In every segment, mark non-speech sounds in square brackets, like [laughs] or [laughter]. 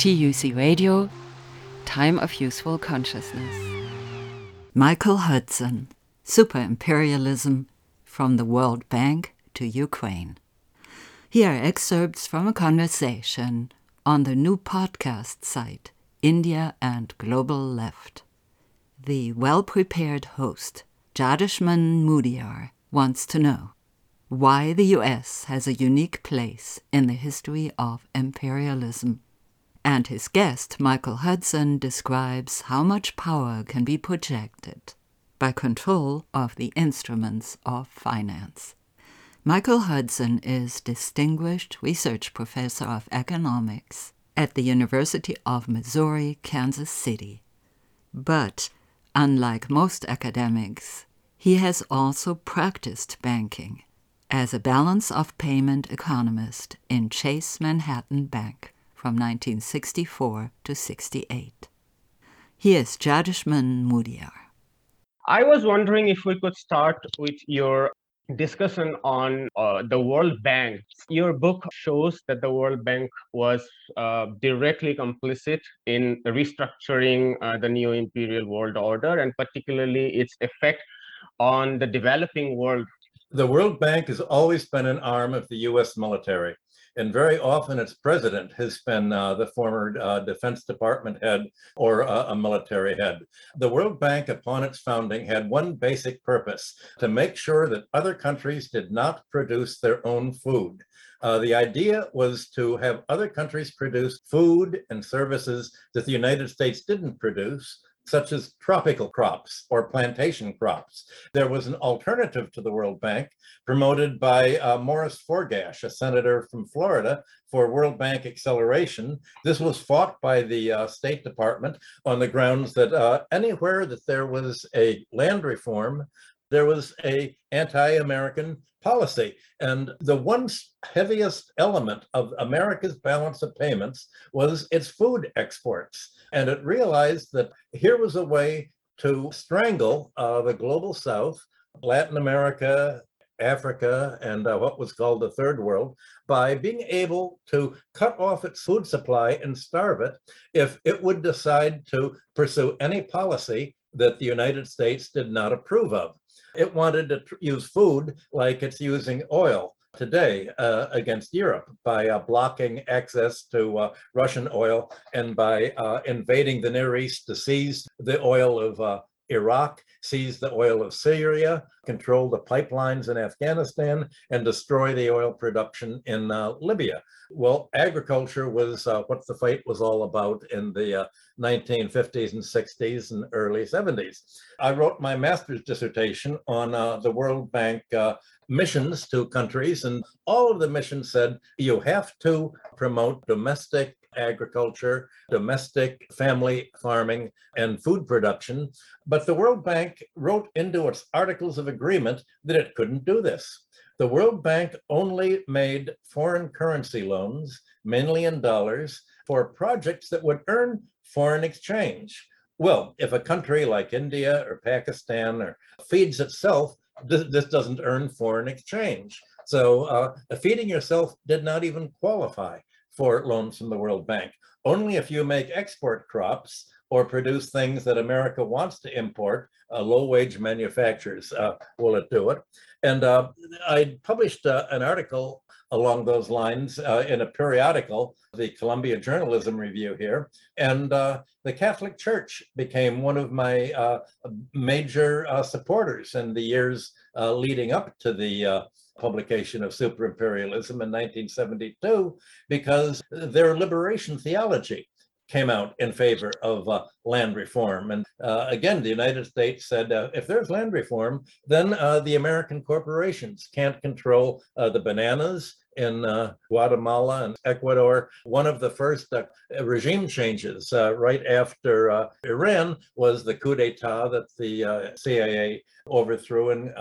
TUC Radio, Time of Useful Consciousness. Michael Hudson, Super Imperialism from the World Bank to Ukraine. Here are excerpts from a conversation on the new podcast site, India and Global Left. The well prepared host, Jadishman Mudiar, wants to know why the US has a unique place in the history of imperialism. And his guest, Michael Hudson, describes how much power can be projected by control of the instruments of finance. Michael Hudson is Distinguished Research Professor of Economics at the University of Missouri, Kansas City. But, unlike most academics, he has also practiced banking as a balance of payment economist in Chase Manhattan Bank from 1964 to 68. Here's Jadishman Mudiar. I was wondering if we could start with your discussion on uh, the World Bank. Your book shows that the World Bank was uh, directly complicit in restructuring uh, the neo imperial world order and particularly its effect on the developing world. The World Bank has always been an arm of the US military. And very often its president has been uh, the former uh, Defense Department head or uh, a military head. The World Bank, upon its founding, had one basic purpose to make sure that other countries did not produce their own food. Uh, the idea was to have other countries produce food and services that the United States didn't produce such as tropical crops or plantation crops. There was an alternative to the World Bank promoted by uh, Morris Forgash, a senator from Florida, for World Bank acceleration. This was fought by the uh, State Department on the grounds that uh, anywhere that there was a land reform, there was a anti-American policy. And the one heaviest element of America's balance of payments was its food exports. And it realized that here was a way to strangle uh, the global south, Latin America, Africa, and uh, what was called the third world by being able to cut off its food supply and starve it if it would decide to pursue any policy that the United States did not approve of. It wanted to use food like it's using oil today uh, against Europe by uh, blocking access to uh, Russian oil and by uh, invading the Near East to seize the oil of uh, Iraq, seize the oil of Syria, control the pipelines in Afghanistan, and destroy the oil production in uh, Libya. Well, agriculture was what the fight was all about in the uh, 1950s and 60s and early 70s. I wrote my master's dissertation on the World Bank missions to countries, and all of the missions said you have to promote domestic agriculture, domestic family farming, and food production. But the World Bank wrote into its Articles of Agreement that it couldn't do this. The World Bank only made foreign currency loans, mainly in dollars, for projects that would earn foreign exchange. Well, if a country like India or Pakistan or feeds itself, this, this doesn't earn foreign exchange. So uh, feeding yourself did not even qualify for loans from the World Bank. Only if you make export crops or produce things that America wants to import, uh, low-wage manufacturers uh, will it do it. And uh, I published uh, an article along those lines uh, in a periodical, the Columbia Journalism Review here. And uh, the Catholic Church became one of my uh, major uh, supporters in the years uh, leading up to the publication of Super Imperialism in 1972 because their liberation theology came out in favor of uh, land reform. And uh, again, the United States said, uh, if there's land reform, then uh, the American corporations can't control uh, the bananas in uh, Guatemala and Ecuador. One of the first regime changes right after Iran was the coup d'etat that the CIA overthrew in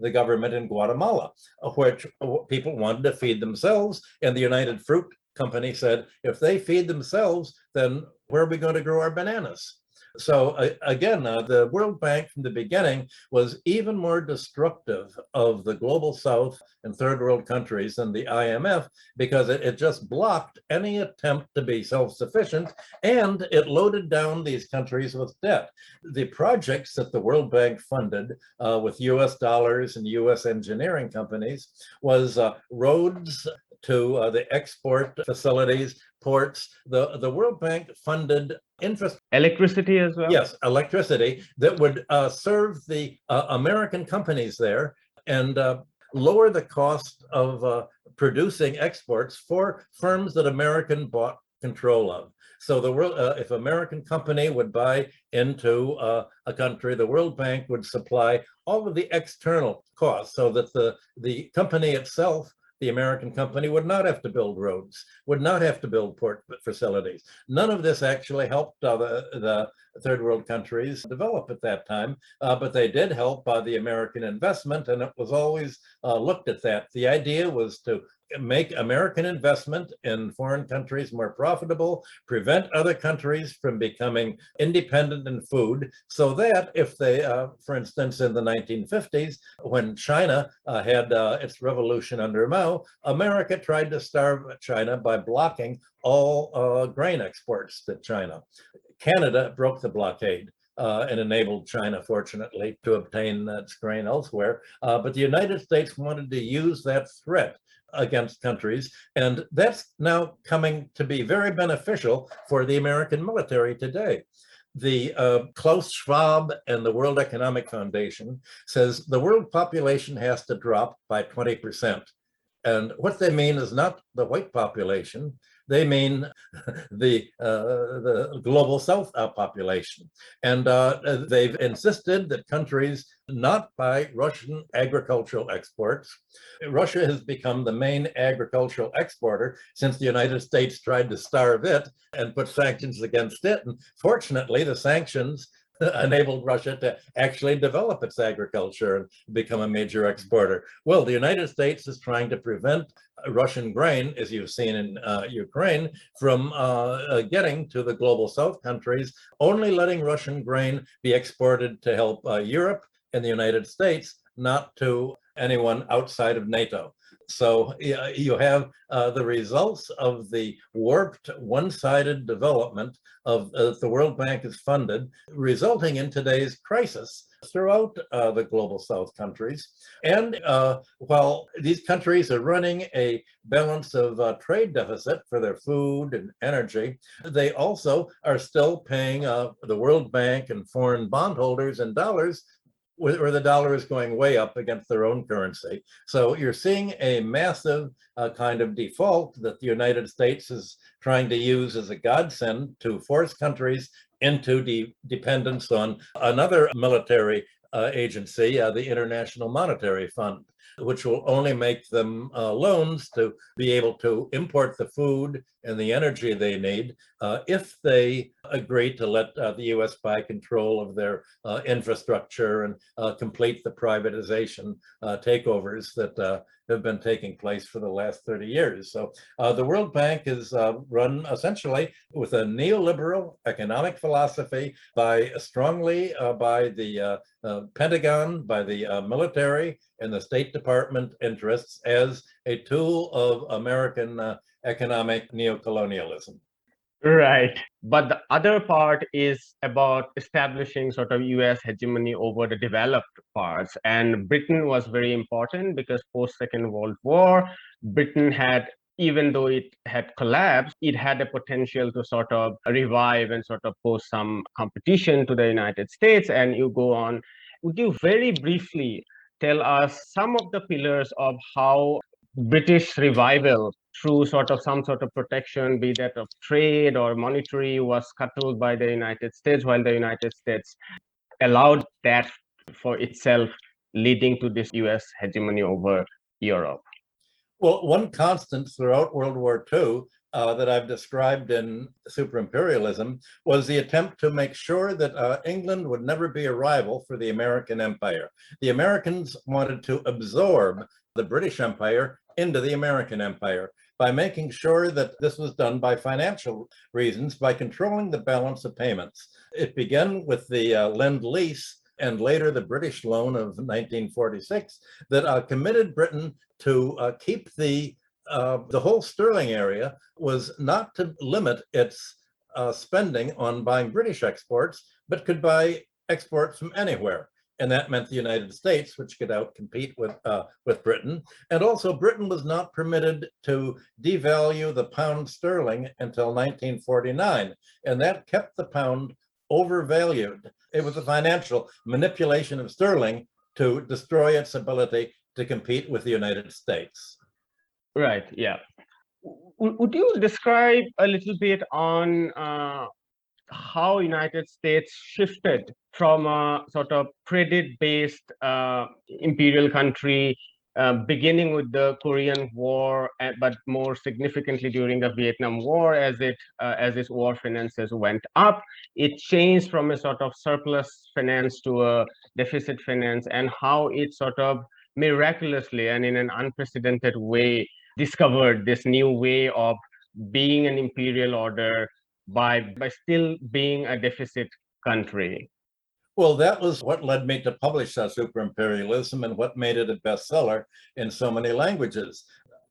the government in Guatemala, which people wanted to feed themselves, and the United Fruit company said, if they feed themselves, then where are we going to grow our bananas? So uh, again, uh, the World Bank from the beginning was even more destructive of the global south and third world countries than the IMF because it, it just blocked any attempt to be self-sufficient and it loaded down these countries with debt. The projects that the World Bank funded uh, with US dollars and US engineering companies was uh, roads to uh, the export facilities, ports. The, the World Bank funded infrastructure. Electricity as well? Yes, electricity that would uh, serve the uh, American companies there and uh, lower the cost of uh, producing exports for firms that American bought control of. So the world, uh, if American company would buy into uh, a country, the World Bank would supply all of the external costs so that the, the company itself the American company would not have to build roads, would not have to build port facilities. None of this actually helped uh, the, the third world countries develop at that time, uh, but they did help by the American investment, and it was always uh, looked at that. The idea was to make American investment in foreign countries more profitable, prevent other countries from becoming independent in food, so that if they, uh, for instance, in the 1950s, when China uh, had uh, its revolution under Mao, America tried to starve China by blocking all uh, grain exports to China. Canada broke the blockade. Uh, and enabled China, fortunately, to obtain its grain elsewhere. Uh, but the United States wanted to use that threat against countries. And that's now coming to be very beneficial for the American military today. The uh, Klaus Schwab and the World Economic Foundation says the world population has to drop by 20%. And what they mean is not the white population, they mean [laughs] the uh, the global south uh, population. And uh, they've insisted that countries not buy Russian agricultural exports. Russia has become the main agricultural exporter since the United States tried to starve it and put sanctions against it. And fortunately, the sanctions [laughs] enabled Russia to actually develop its agriculture and become a major exporter. Well, the United States is trying to prevent Russian grain, as you've seen in uh, Ukraine, from uh, uh, getting to the global south countries, only letting Russian grain be exported to help uh, Europe and the United States, not to anyone outside of NATO. So you have uh, the results of the warped, one-sided development of uh, the World Bank is funded, resulting in today's crisis throughout uh, the global south countries. And uh, while these countries are running a balance of uh, trade deficit for their food and energy, they also are still paying uh, the World Bank and foreign bondholders in dollars where the dollar is going way up against their own currency. So you're seeing a massive uh, kind of default that the United States is trying to use as a godsend to force countries into de dependence on another military uh, agency, uh, the International Monetary Fund, which will only make them uh, loans to be able to import the food and the energy they need uh, if they agree to let uh, the US buy control of their uh, infrastructure and complete the privatization takeovers that have been taking place for the last 30 years. So uh, the World Bank is uh, run essentially with a neoliberal economic philosophy by strongly uh, by the uh, uh, Pentagon, by the uh, military and the State Department interests as a tool of American uh, economic neocolonialism. Right. But the other part is about establishing sort of US hegemony over the developed parts. And Britain was very important because post Second World War, Britain had even though it had collapsed, it had a potential to sort of revive and sort of pose some competition to the United States. And you go on. Would you very briefly tell us some of the pillars of how British revival through sort of some sort of protection, be that of trade or monetary, was scuttled by the United States, while the United States allowed that for itself, leading to this US hegemony over Europe. Well, one constant throughout World War II uh, that I've described in Super Imperialism was the attempt to make sure that uh, England would never be a rival for the American empire. The Americans wanted to absorb the British Empire into the American empire. by making sure that this was done by financial reasons, by controlling the balance of payments. It began with the uh, Lend Lease and later the British loan of 1946 that uh, committed Britain to uh, keep the uh, the whole sterling area was not to limit its uh, spending on buying British exports, but could buy exports from anywhere. And that meant the United States, which could outcompete with, uh, with Britain. And also Britain was not permitted to devalue the pound sterling until 1949. And that kept the pound overvalued. It was a financial manipulation of sterling to destroy its ability to compete with the United States. Right. Yeah. Would you describe a little bit on uh, how United States shifted from a sort of credit-based uh, imperial country, uh, beginning with the Korean War, uh, but more significantly during the Vietnam War, as it uh, as its war finances went up, it changed from a sort of surplus finance to a deficit finance, and how it sort of miraculously and in an unprecedented way discovered this new way of being an imperial order by by still being a deficit country. Well, that was what led me to publish that Super Imperialism and what made it a bestseller in so many languages.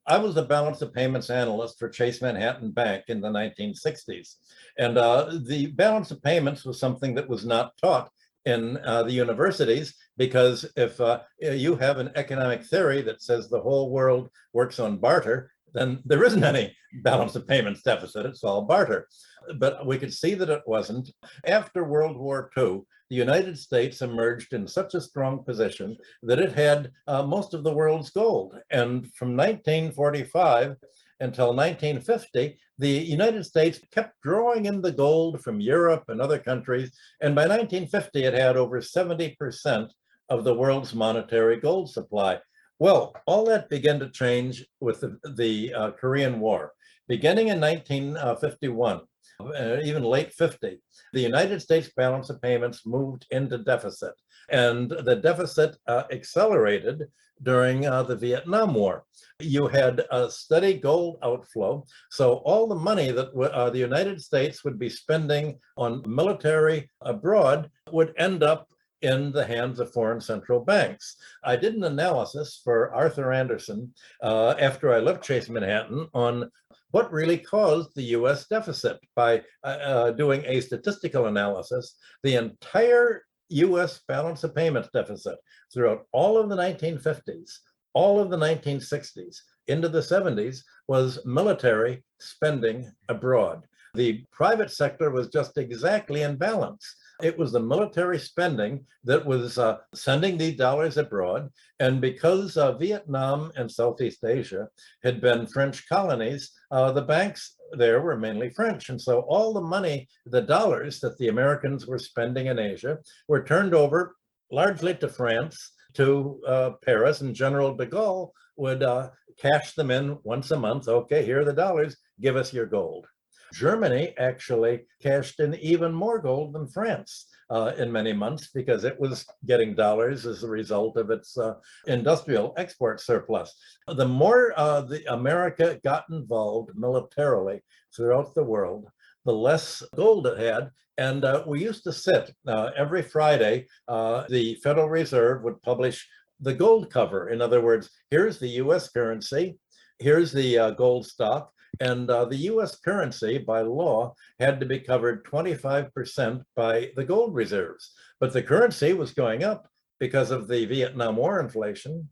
I was a balance of payments analyst for Chase Manhattan Bank in the 1960s. And uh, the balance of payments was something that was not taught in uh, the universities because if uh, you have an economic theory that says the whole world works on barter, then there isn't any balance of payments deficit, it's all barter. But we could see that it wasn't. After World War II, the United States emerged in such a strong position that it had uh, most of the world's gold. And from 1945 until 1950, the United States kept drawing in the gold from Europe and other countries. And by 1950, it had over 70% of the world's monetary gold supply. Well, all that began to change with the, the uh, Korean War. Beginning in 1951, uh, even late 50, the United States balance of payments moved into deficit. And the deficit uh, accelerated during uh, the Vietnam War. You had a steady gold outflow. So all the money that uh, the United States would be spending on military abroad would end up in the hands of foreign central banks. I did an analysis for Arthur Andersen uh, after I left Chase Manhattan on what really caused the US deficit by uh, uh, doing a statistical analysis. The entire US balance of payments deficit throughout all of the 1950s, all of the 1960s, into the 70s was military spending abroad. The private sector was just exactly in balance. It was the military spending that was uh, sending these dollars abroad. And because uh, Vietnam and Southeast Asia had been French colonies, uh, the banks there were mainly French. And so all the money, the dollars that the Americans were spending in Asia were turned over largely to France, to uh, Paris, and General de Gaulle would uh, cash them in once a month. Okay, here are the dollars, give us your gold. Germany actually cashed in even more gold than France uh, in many months because it was getting dollars as a result of its uh, industrial export surplus. The more uh, the America got involved militarily throughout the world, the less gold it had. And uh, we used to sit uh, every Friday, uh, the Federal Reserve would publish the gold cover. In other words, here's the US currency, here's the gold stock, and uh, the US currency by law had to be covered 25% by the gold reserves. But the currency was going up because of the Vietnam War inflation.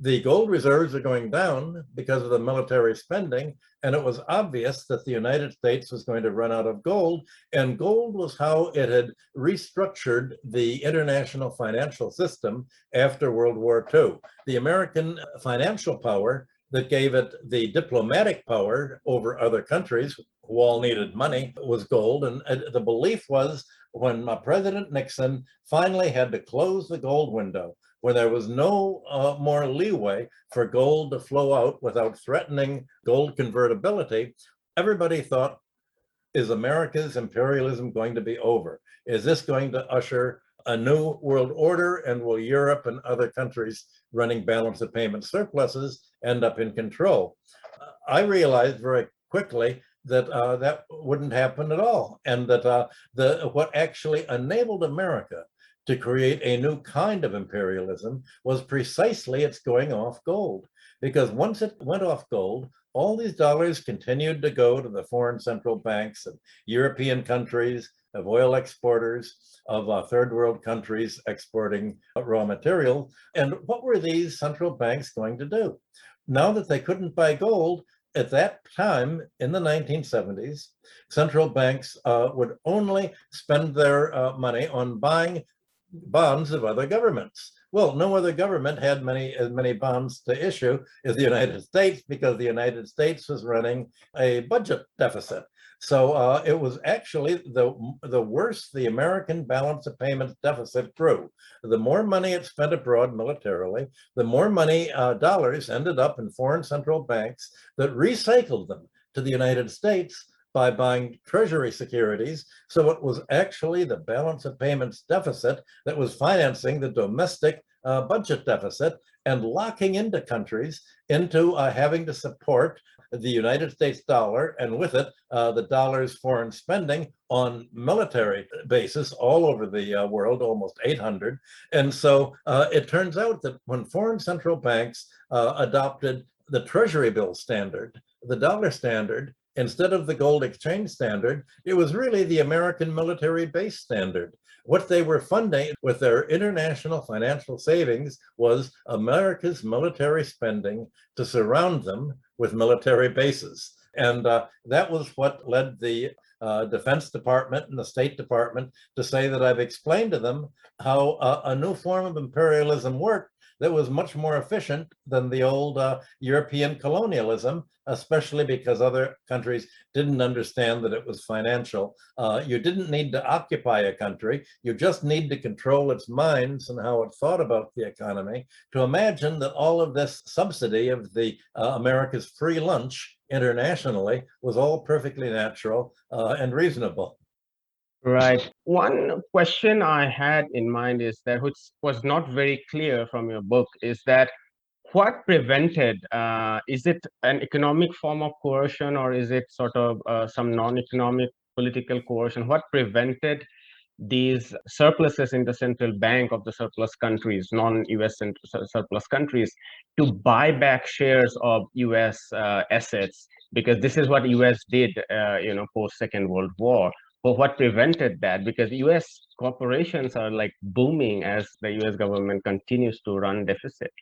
The gold reserves are going down because of the military spending. And it was obvious that the United States was going to run out of gold. And gold was how it had restructured the international financial system after World War II. The American financial power that gave it the diplomatic power over other countries who all needed money was gold. And uh, the belief was when uh, President Nixon finally had to close the gold window, when there was no uh, more leeway for gold to flow out without threatening gold convertibility, everybody thought, is America's imperialism going to be over? Is this going to usher a new world order and will Europe and other countries running balance of payment surpluses end up in control? I realized very quickly that uh, that wouldn't happen at all, and that uh, the what actually enabled America to create a new kind of imperialism was precisely its going off gold. Because once it went off gold, all these dollars continued to go to the foreign central banks of European countries, of oil exporters, of uh, third world countries exporting raw material. And what were these central banks going to do? Now that they couldn't buy gold, at that time in the 1970s, central banks uh, would only spend their uh, money on buying bonds of other governments. Well, no other government had many as many bonds to issue as the United States because the United States was running a budget deficit. So uh, it was actually the the worse the American balance of payments deficit grew. The more money it spent abroad militarily, the more money uh, dollars ended up in foreign central banks that recycled them to the United States by buying treasury securities. So it was actually the balance of payments deficit that was financing the domestic uh, budget deficit and locking into countries into uh, having to support the United States dollar and with it uh, the dollar's foreign spending on military bases all over the uh, world, almost 800. And so uh, it turns out that when foreign central banks uh, adopted the treasury bill standard, the dollar standard, instead of the gold exchange standard, it was really the American military base standard. What they were funding with their international financial savings was America's military spending to surround them with military bases. And uh, that was what led the uh, Defense Department and the State Department to say that I've explained to them how uh, a new form of imperialism worked that was much more efficient than the old uh, European colonialism, especially because other countries didn't understand that it was financial. Uh, you didn't need to occupy a country, you just need to control its minds and how it thought about the economy to imagine that all of this subsidy of the uh, America's free lunch internationally was all perfectly natural uh, and reasonable. Right. One question I had in mind is that, which was not very clear from your book, is that what prevented, uh, is it an economic form of coercion or is it sort of uh, some non-economic political coercion? What prevented these surpluses in the central bank of the surplus countries, non-US surplus countries, to buy back shares of US uh, assets? Because this is what US did, uh, you know, post Second World War but what prevented that? Because US corporations are like booming as the US government continues to run deficit.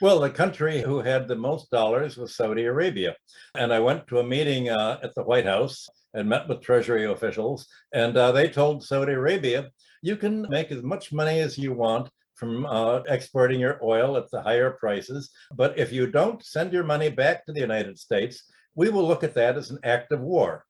Well, the country who had the most dollars was Saudi Arabia. And I went to a meeting uh, at the White House and met with Treasury officials. And uh, they told Saudi Arabia, you can make as much money as you want from uh, exporting your oil at the higher prices. But if you don't send your money back to the United States, we will look at that as an act of war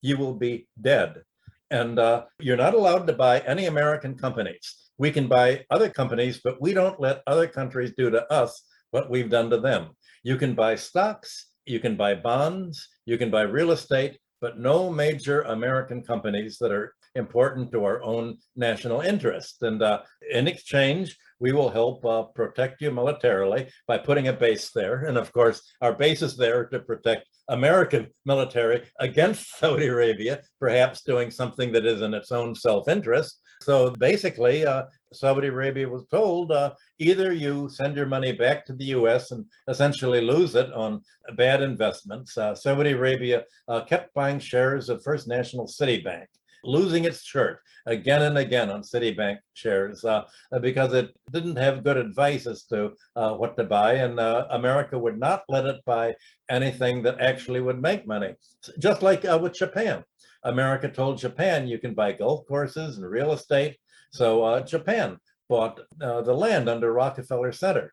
you will be dead. And uh, you're not allowed to buy any American companies. We can buy other companies, but we don't let other countries do to us what we've done to them. You can buy stocks, you can buy bonds, you can buy real estate, but no major American companies that are important to our own national interest. And uh, in exchange, we will help uh, protect you militarily by putting a base there. And of course, our base is there to protect American military against [laughs] Saudi Arabia, perhaps doing something that is in its own self-interest. So basically, uh, Saudi Arabia was told uh, either you send your money back to the US and essentially lose it on bad investments. Uh, Saudi Arabia uh, kept buying shares of First National City Bank losing its shirt again and again on Citibank shares uh, because it didn't have good advice as to uh, what to buy. And uh, America would not let it buy anything that actually would make money, just like uh, with Japan. America told Japan you can buy golf courses and real estate. So uh, Japan bought uh, the land under Rockefeller Center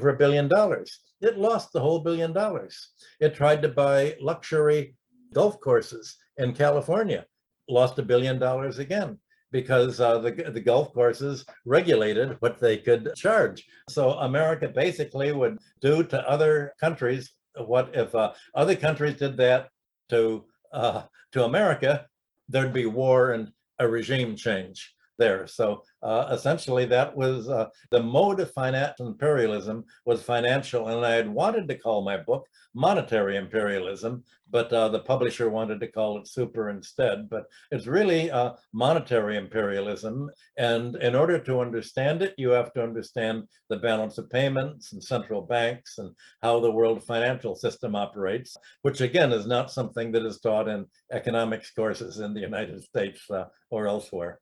for a billion dollars. It lost the whole billion dollars. It tried to buy luxury golf courses in California lost a billion dollars again because uh, the, the golf courses regulated what they could charge. So America basically would do to other countries what if uh, other countries did that to uh, to America, there'd be war and a regime change. There. So uh, essentially, that was uh, the mode of financial imperialism was financial, and I had wanted to call my book monetary imperialism, but uh, the publisher wanted to call it super instead. But it's really uh, monetary imperialism, and in order to understand it, you have to understand the balance of payments and central banks and how the world financial system operates, which again is not something that is taught in economics courses in the United States uh, or elsewhere.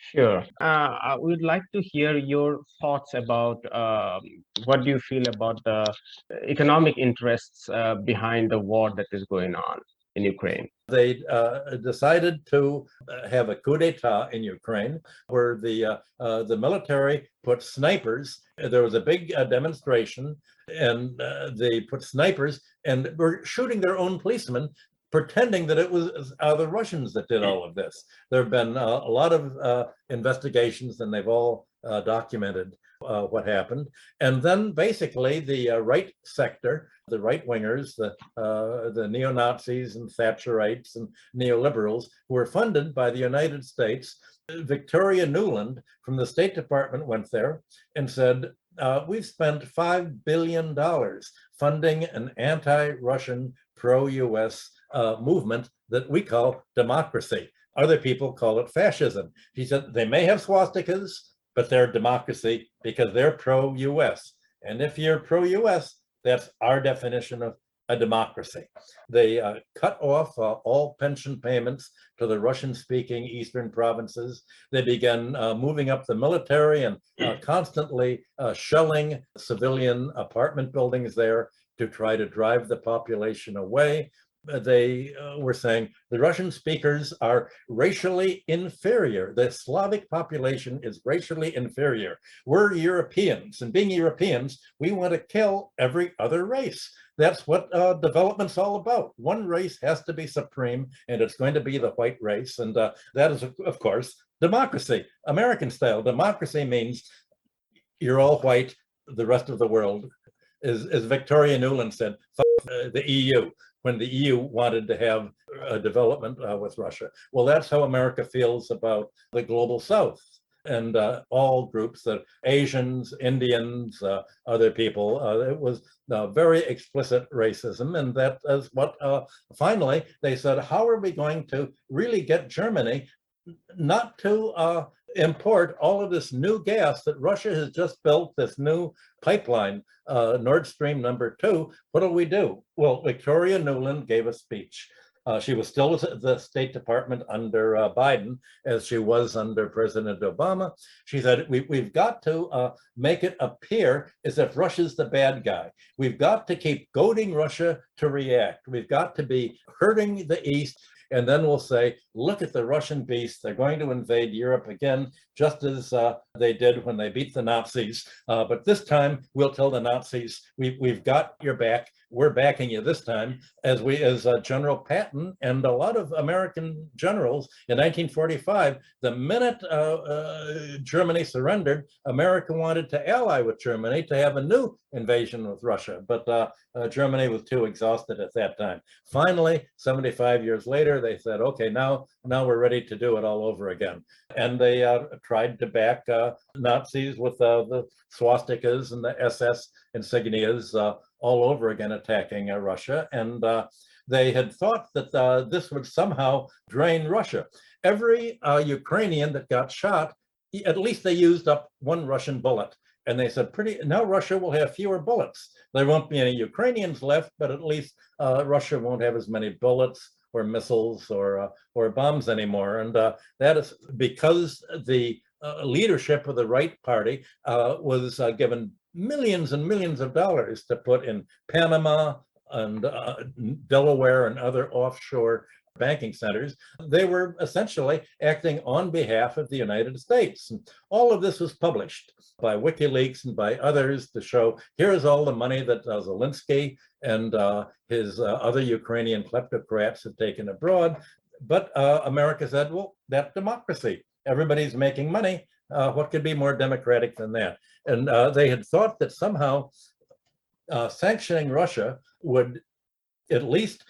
Sure. Uh, I would like to hear your thoughts about um, what do you feel about the economic interests uh, behind the war that is going on in Ukraine. They uh, decided to uh, have a coup d'état in Ukraine, where the uh, uh, the military put snipers. There was a big uh, demonstration, and uh, they put snipers and were shooting their own policemen pretending that it was uh, the Russians that did all of this. There have been uh, a lot of uh, investigations and they've all uh, documented uh, what happened. And then basically the uh, right sector, the right wingers, the, the neo-Nazis and Thatcherites and neoliberals who were funded by the United States, Victoria Nuland from the State Department went there and said, we've spent $5 billion funding an anti-Russian, pro-US uh, movement that we call democracy. Other people call it fascism. He said they may have swastikas, but they're democracy because they're pro-US. And if you're pro-US, that's our definition of a democracy. They uh, cut off uh, all pension payments to the Russian-speaking eastern provinces. They began uh, moving up the military and uh, constantly uh, shelling civilian apartment buildings there to try to drive the population away they uh, were saying the Russian speakers are racially inferior. The Slavic population is racially inferior. We're Europeans, and being Europeans, we want to kill every other race. That's what uh, development's all about. One race has to be supreme, and it's going to be the white race. And uh, that is, of course, democracy, American style. Democracy means you're all white, the rest of the world is, as Victoria Nuland said, uh, the EU when the EU wanted to have a development uh, with Russia. Well, that's how America feels about the global South and uh, all groups that Asians, Indians, uh, other people. Uh, it was uh, very explicit racism, and that is what uh, finally they said. How are we going to really get Germany not to import all of this new gas that Russia has just built this new pipeline, uh, Nord Stream number two. What do we do? Well, Victoria Nuland gave a speech. Uh, she was still at the State Department under uh, Biden, as she was under President Obama. She said, we, have got to uh, make it appear as if Russia's the bad guy. We've got to keep goading Russia to react. We've got to be hurting the East and then we'll say, look at the Russian beast. They're going to invade Europe again, just as uh, they did when they beat the Nazis. Uh, but this time we'll tell the Nazis, we, we've got your back. We're backing you this time, as we, as uh, General Patton and a lot of American generals in 1945, the minute uh, uh, Germany surrendered, America wanted to ally with Germany to have a new invasion with Russia. But uh, Germany was too exhausted at that time. Finally, 75 years later, they said, okay, now, now we're ready to do it all over again. And they tried to back uh, Nazis with uh, the swastikas and the SS insignias uh, all over again attacking uh, Russia. And uh, they had thought that uh, this would somehow drain Russia. Every Ukrainian that got shot, at least they used up one Russian bullet. And they said, pretty now Russia will have fewer bullets. There won't be any Ukrainians left, but at least Russia won't have as many bullets or missiles or uh, or bombs anymore. And uh, that is because the uh, leadership of the right party uh, was uh, given millions and millions of dollars to put in Panama and uh, Delaware and other offshore banking centers, they were essentially acting on behalf of the United States. And all of this was published by WikiLeaks and by others to show here's all the money that uh, Zelensky and uh, his uh, other Ukrainian kleptocrats have taken abroad. But America said, well, that's democracy. Everybody's making money. Uh, what could be more democratic than that? And uh, they had thought that somehow sanctioning Russia would at least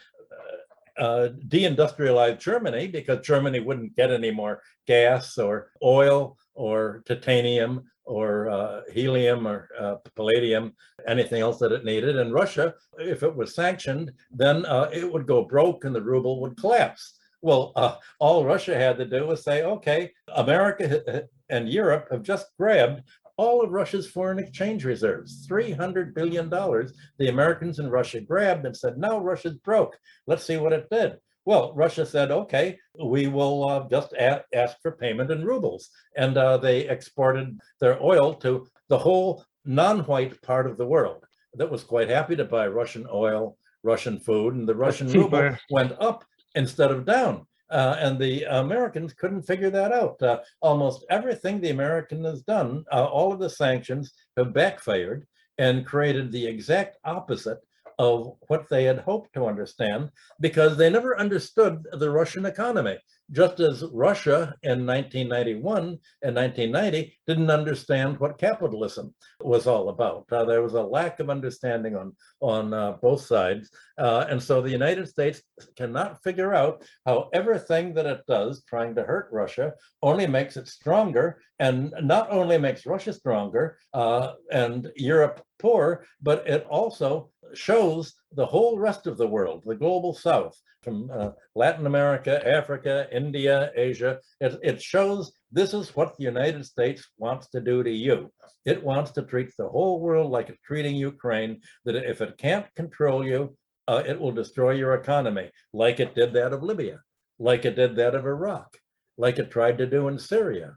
uh, deindustrialized Germany because Germany wouldn't get any more gas or oil or titanium or uh, helium or uh, palladium, anything else that it needed. And Russia, if it was sanctioned, then uh, it would go broke and the ruble would collapse. Well, uh, all Russia had to do was say, okay, America and Europe have just grabbed all of Russia's foreign exchange reserves, $300 billion. The Americans and Russia grabbed and said, now Russia's broke. Let's see what it did. Well, Russia said, okay, we will uh, just a- ask for payment in rubles. And uh, they exported their oil to the whole non white part of the world that was quite happy to buy Russian oil, Russian food, and the Russian ruble went up instead of down. Uh, and the Americans couldn't figure that out. Uh, almost everything the American has done, uh, all of the sanctions have backfired and created the exact opposite of what they had hoped to understand because they never understood the Russian economy just as Russia in 1991 and 1990 didn't understand what capitalism was all about. Uh, there was a lack of understanding on, on uh, both sides. Uh, and so the United States cannot figure out how everything that it does trying to hurt Russia only makes it stronger and not only makes Russia stronger uh, and Europe poor, but it also shows the whole rest of the world, the global south, from uh, Latin America, Africa, India, Asia. It, it shows this is what the United States wants to do to you. It wants to treat the whole world like it's treating Ukraine, that if it can't control you, uh, it will destroy your economy, like it did that of Libya, like it did that of Iraq, like it tried to do in Syria.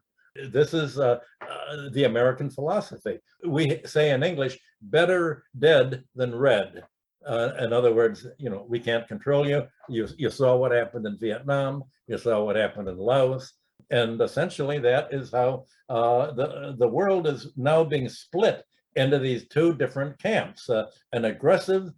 This is uh, uh, the American philosophy. We say in English, better dead than red. Uh, in other words, you know, we can't control you. You you saw what happened in Vietnam. You saw what happened in Laos, and essentially that is how uh, the the world is now being split into these two different camps. Uh, an aggressive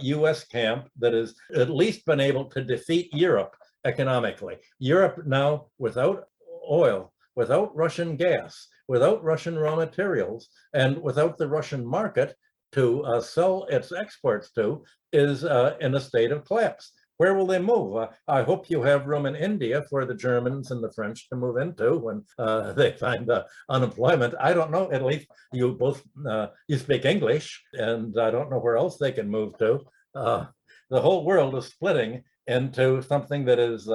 U.S. Uh, camp that has at least been able to defeat Europe economically. Europe now, without oil, without Russian gas, without Russian raw materials, and without the Russian market, to uh, sell its exports to is uh, in a state of collapse. Where will they move? Uh, I hope you have room in India for the Germans and the French to move into when uh, [laughs] they find unemployment. I don't know. At least you both uh, you speak English, and I don't know where else they can move to. Uh, the whole world is splitting into something that is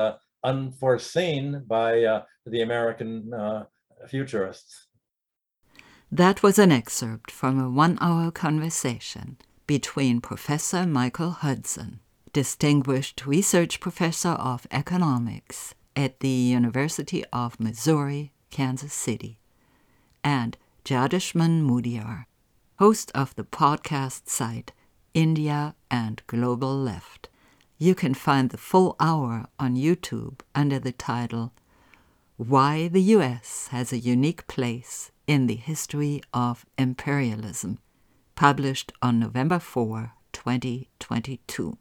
unforeseen by the American futurists. That was an excerpt from a one hour conversation between Professor Michael Hudson, Distinguished Research Professor of Economics at the University of Missouri, Kansas City, and Jadishman Mudiyar, host of the podcast site India and Global Left. You can find the full hour on YouTube under the title Why the U.S. Has a Unique Place in the History of Imperialism, published on November 4, 2022.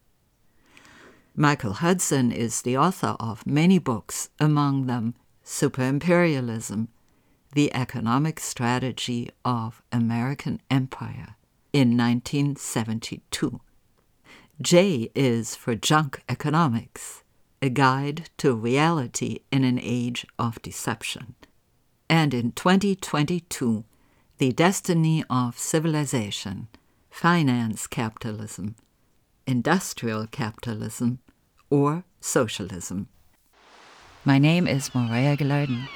Michael Hudson is the author of many books, among them Superimperialism, The Economic Strategy of American Empire in 1972. J is for Junk Economics, a guide to reality in an age of deception and in 2022, The Destiny of Civilization, Finance Capitalism, Industrial Capitalism, or Socialism. My name is Maria Gilardin.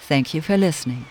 Thank you for listening.